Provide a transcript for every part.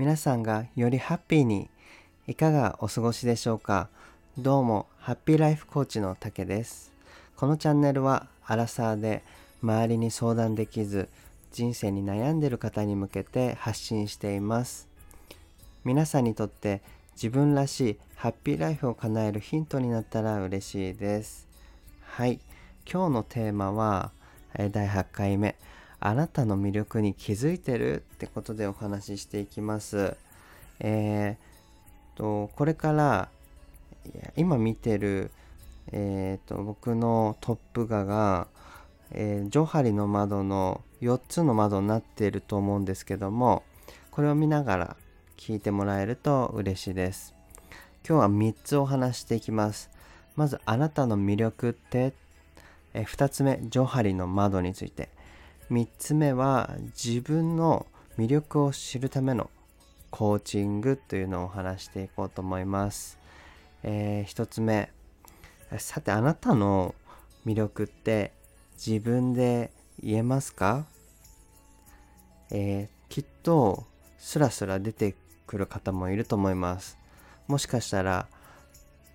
皆さんがよりハッピーにいかがお過ごしでしょうか？どうもハッピーライフコーチの竹です。このチャンネルはアラサーで周りに相談できず人生に悩んでいる方に向けて発信しています。皆さんにとって自分らしいハッピーライフを叶えるヒントになったら嬉しいです。はい。今日のテーマは第8回目。あなたの魅力に気づいてるってことでお話ししていきます。えー、とこれから今見てる、えーと、僕のトップ画が、えー、ジョハリの窓の4つの窓になっていると思うんですけどもこれを見ながら聞いてもらえると嬉しいです。今日は3つお話していきます。まずあなたの魅力って？え2つ目ジョハリの窓について3つ目は自分の魅力を知るためのコーチングというのを話していこうと思います、えー、1つ目。さてあなたの魅力って自分で言えますか、えー、きっとスラスラ出てくる方もいると思います。もしかしたら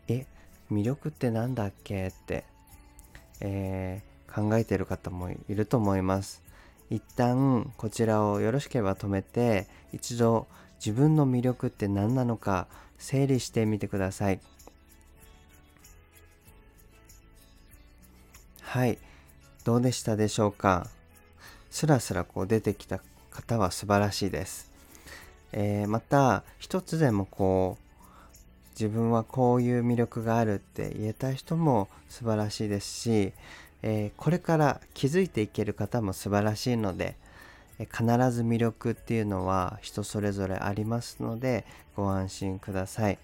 え魅力って何だっけ？ってえー、考えてる方もいると思います。一旦こちらをよろしければ止めて一度自分の魅力って何なのか整理してみてください。はい、どうでしたでしょうか？スラスラこう出てきた方は素晴らしいです。えー、また一つでもこう自分はこういう魅力があるって言えた人も素晴らしいですし、え、これから気づいていける方も素晴らしいので、え必ず魅力っていうのは人それぞれありますのでご安心ください、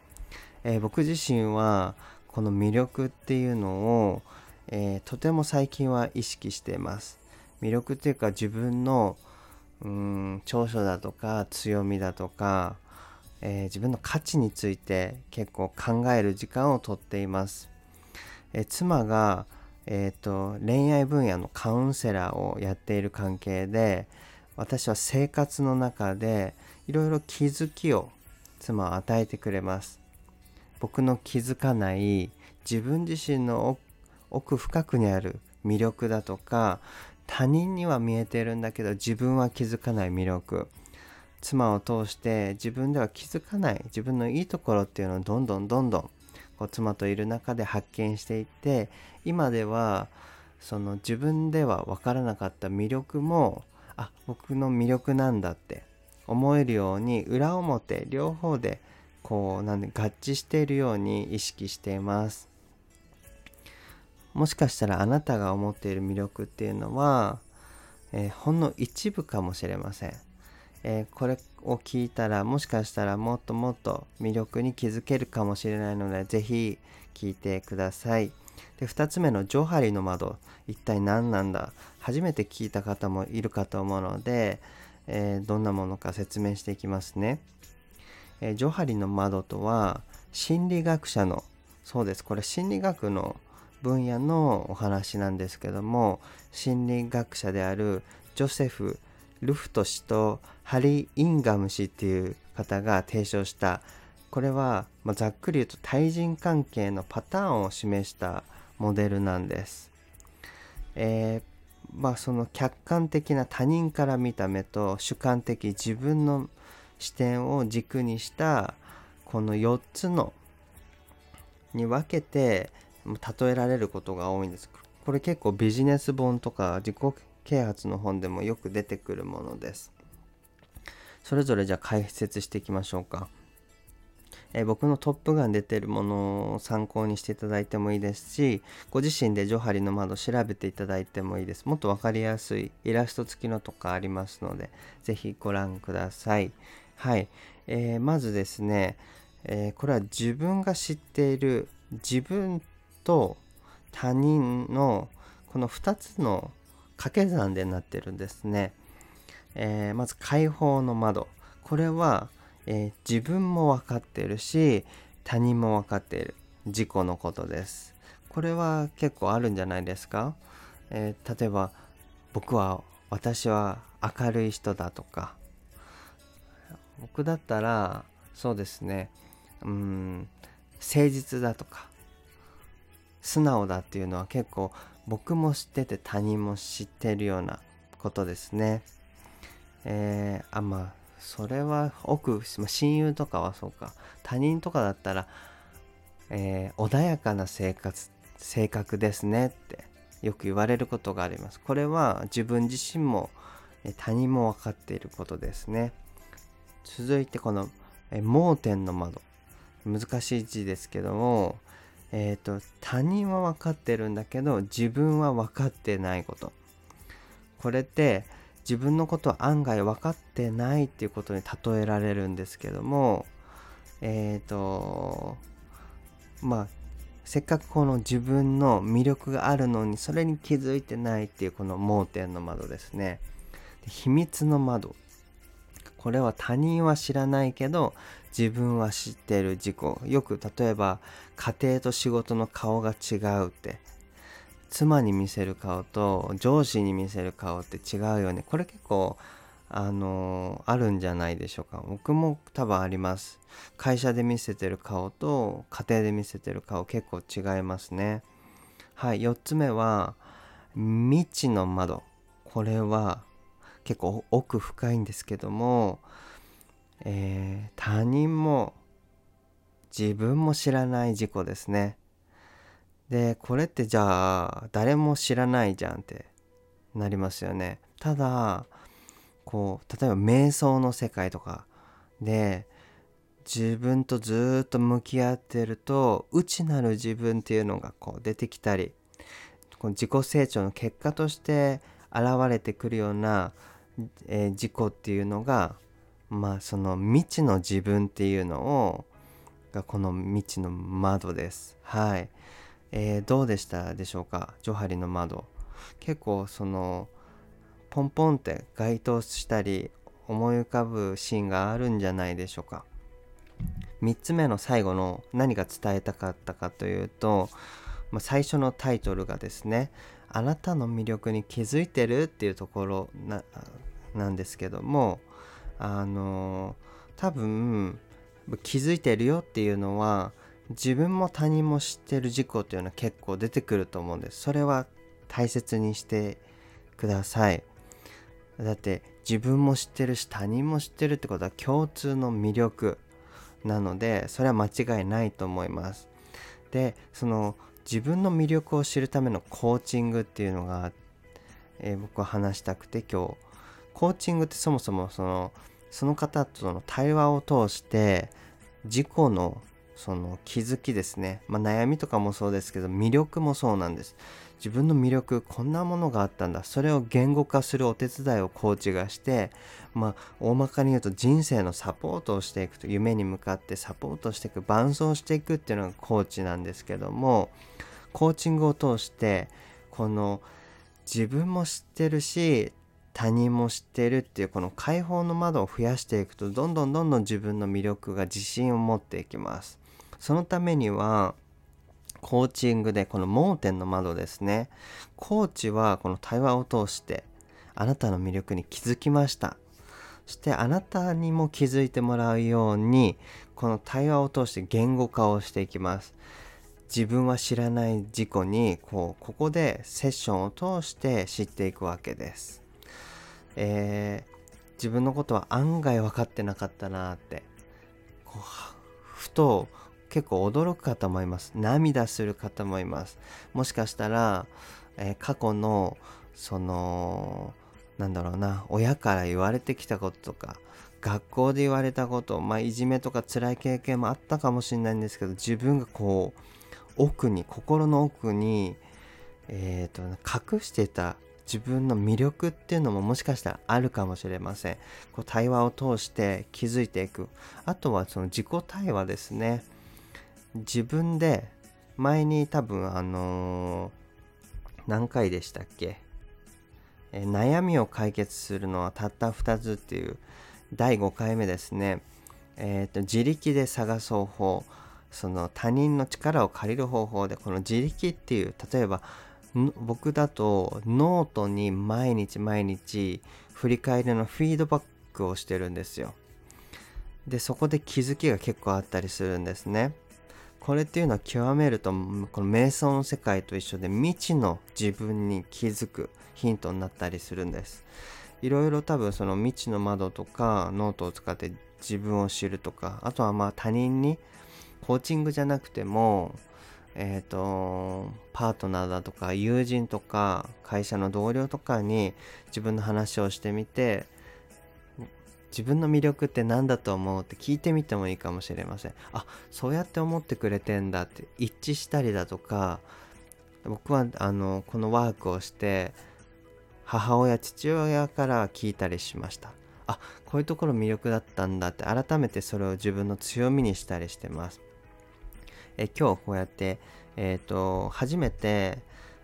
え、僕自身はこの魅力っていうのを、え、とても最近は意識しています魅力っていうか自分のうん長所だとか強みだとかえー、自分の価値について結構考える時間をとっています。えー、妻が、えーと、恋愛分野のカウンセラーをやっている関係で私は生活の中でいろいろ気づきを妻は与えてくれます。僕の気づかない自分自身の奥深くにある魅力だとか他人には見えてるんだけど自分は気づかない魅力妻を通して自分では気づかない自分のいいところっていうのをどんどんどんどんこう妻といる中で発見していって今ではその自分では分からなかった魅力もあ僕の魅力なんだって思えるように裏表両方でこうなんで合致しているように意識しています。もしかしたらあなたが思っている魅力っていうのは、えー、ほんの一部かもしれません。えー、これを聞いたらもしかしたらもっともっと魅力に気づけるかもしれないので是非聞いてください。で2つ目の「ジョハリの窓」一体何なんだ？初めて聞いた方もいるかと思うので、えー、どんなものか説明していきますね。えー、ジョハリの窓とは心理学者のそうですこれ心理学の分野のお話なんですけども心理学者であるジョセフ・ルフト氏とハリー・インガム氏っていう方が提唱したこれは、ま、ざっくり言うと対人関係のパターンを示したモデルなんです。えー、まあその客観的な他人から見た目と主観的自分の視点を軸にしたこの4つのに分けて例えられることが多いんです。これ結構ビジネス本とか自己啓発の本でもよく出てくるものです。それぞれじゃあ解説していきましょうか。え僕のトップガン出てるものを参考にしていただいてもいいですし、ご自身でジョハリの窓調べていただいてもいいです。もっと分かりやすいイラスト付きのとかありますので、是非ご覧ください。はい。えー、まずですね、えー、これは自分が知っている自分と他人のこの2つの掛け算でなってるんですね。えー、まず解放の窓。これは、えー、自分も分かってるし他人も分かっている自己のことです。これは結構あるんじゃないですか、えー、例えば僕は私は明るい人だとか僕だったらそうですねうん誠実だとか素直だっていうのは結構僕も知ってて他人も知ってるようなことですね。えー、あまあそれは奥、ま、親友とかはそうか他人とかだったら、えー、穏やかな生活性格ですねってよく言われることがあります。これは自分自身も他人も分かっていることですね。続いてこの盲点の窓難しい字ですけども、えーと、他人は分かってるんだけど自分は分かってないこと。これって自分のこと案外分かってないっていうことに例えられるんですけどもえっ、ー、とまあせっかくこの自分の魅力があるのにそれに気づいてないっていうこの盲点の窓ですね。秘密の窓。これは他人は知らないけど自分は知ってる事故よく例えば家庭と仕事の顔が違うって。妻に見せる顔と上司に見せる顔って違うよね。これ結構あのあるんじゃないでしょうか。僕も多分あります。会社で見せてる顔と家庭で見せてる顔結構違いますね。はい4つ目は未知の窓。これは結構奥深いんですけども、えー、他人も自分も知らない事故ですね。でこれってじゃあ誰も知らないじゃんってなりますよね。ただこう例えば瞑想の世界とかで自分とずっと向き合ってると内なる自分っていうのがこう出てきたりこの自己成長の結果として現れてくるようなえー、自己っていうのがまあその未知の自分っていうのをがこの未知の窓です。はい、えー、どうでしたでしょうか？ジョハリの窓。結構そのポンポンって該当したり思い浮かぶシーンがあるんじゃないでしょうか。3つ目の最後の何が伝えたかったかというと、まあ、最初のタイトルがですねあなたの魅力に気づいてるっていうところななんですけどもあの多分気づいてるよっていうのは自分も他人も知ってる事故っていうのは結構出てくると思うんです。それは大切にしてください。だって自分も知ってるし他人も知ってるってことは共通の魅力なのでそれは間違いないと思います。でその自分の魅力を知るためのコーチングっていうのが、えー、僕は話したくて今日。コーチングってそもそもそのその方との対話を通して自己のその気づきですね、まあ、悩みとかもそうですけど魅力もそうなんです。自分の魅力こんなものがあったんだ。それを言語化するお手伝いをコーチがしてまあ大まかに言うと人生のサポートをしていくと夢に向かってサポートしていく伴走していくっていうのがコーチなんですけどもコーチングを通してこの自分も知ってるし他人も知ってるっていうこの解放の窓を増やしていくとどんどんどんどん自分の魅力が自信を持っていきます。そのためにはコーチングでこの盲点の窓ですね。コーチはこの対話を通してあなたの魅力に気づきました。そしてあなたにも気づいてもらうようにこの対話を通して言語化をしていきます。自分は知らない事故にこうここでセッションを通して知っていくわけです。えー、自分のことは案外分かってなかったなってこうふと結構驚く方もいます。涙する方もいます。もしかしたら、えー、過去のそのなんだろうな親から言われてきたこととか学校で言われたことまあいじめとか辛い経験もあったかもしれないんですけど自分がこう奥に心の奥にえーと隠してた自分の魅力っていうのももしかしたらあるかもしれません。こう対話を通して気づいていく。あとはその自己対話ですね。自分で前に多分あのー、何回でしたっけ、え悩みを解決するのはたった2つっていう第5回目ですね。えーと自力で探そう法その他人の力を借りる方法でこの自力っていう例えば僕だとノートに毎日毎日振り返りのフィードバックをしてるんですよ。でそこで気づきが結構あったりするんですね。これっていうのは極めるとこの瞑想の世界と一緒で未知の自分に気づくヒントになったりするんです。いろいろ多分その未知の窓とかノートを使って自分を知るとかあとはまあ他人にコーチングじゃなくてもえっ、ー、とパートナーだとか友人とか会社の同僚とかに自分の話をしてみて自分の魅力って何だと思うって聞いてみてもいいかもしれません。あそうやって思ってくれてんだって一致したりだとか僕はあのこのワークをして母親父親から聞いたりしました。あこういうところ魅力だったんだって改めてそれを自分の強みにしたりしてます。え今日こうやって、えーと、初めて、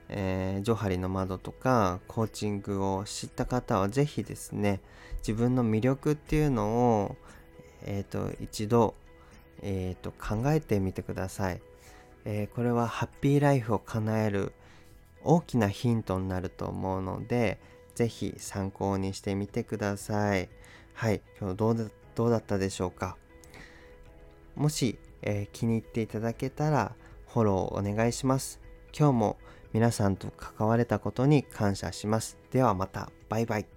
えー、ジョハリの窓とかコーチングを知った方は是非ですね自分の魅力っていうのを、えーと、一度、えーと、考えてみてください、えー、これはハッピーライフを叶える大きなヒントになると思うので是非参考にしてみてください。はい今日どうどうだったでしょうか？もし、えー、気に入っていただけたらフォローお願いします。今日も皆さんと関われたことに感謝します。ではまた。バイバイ。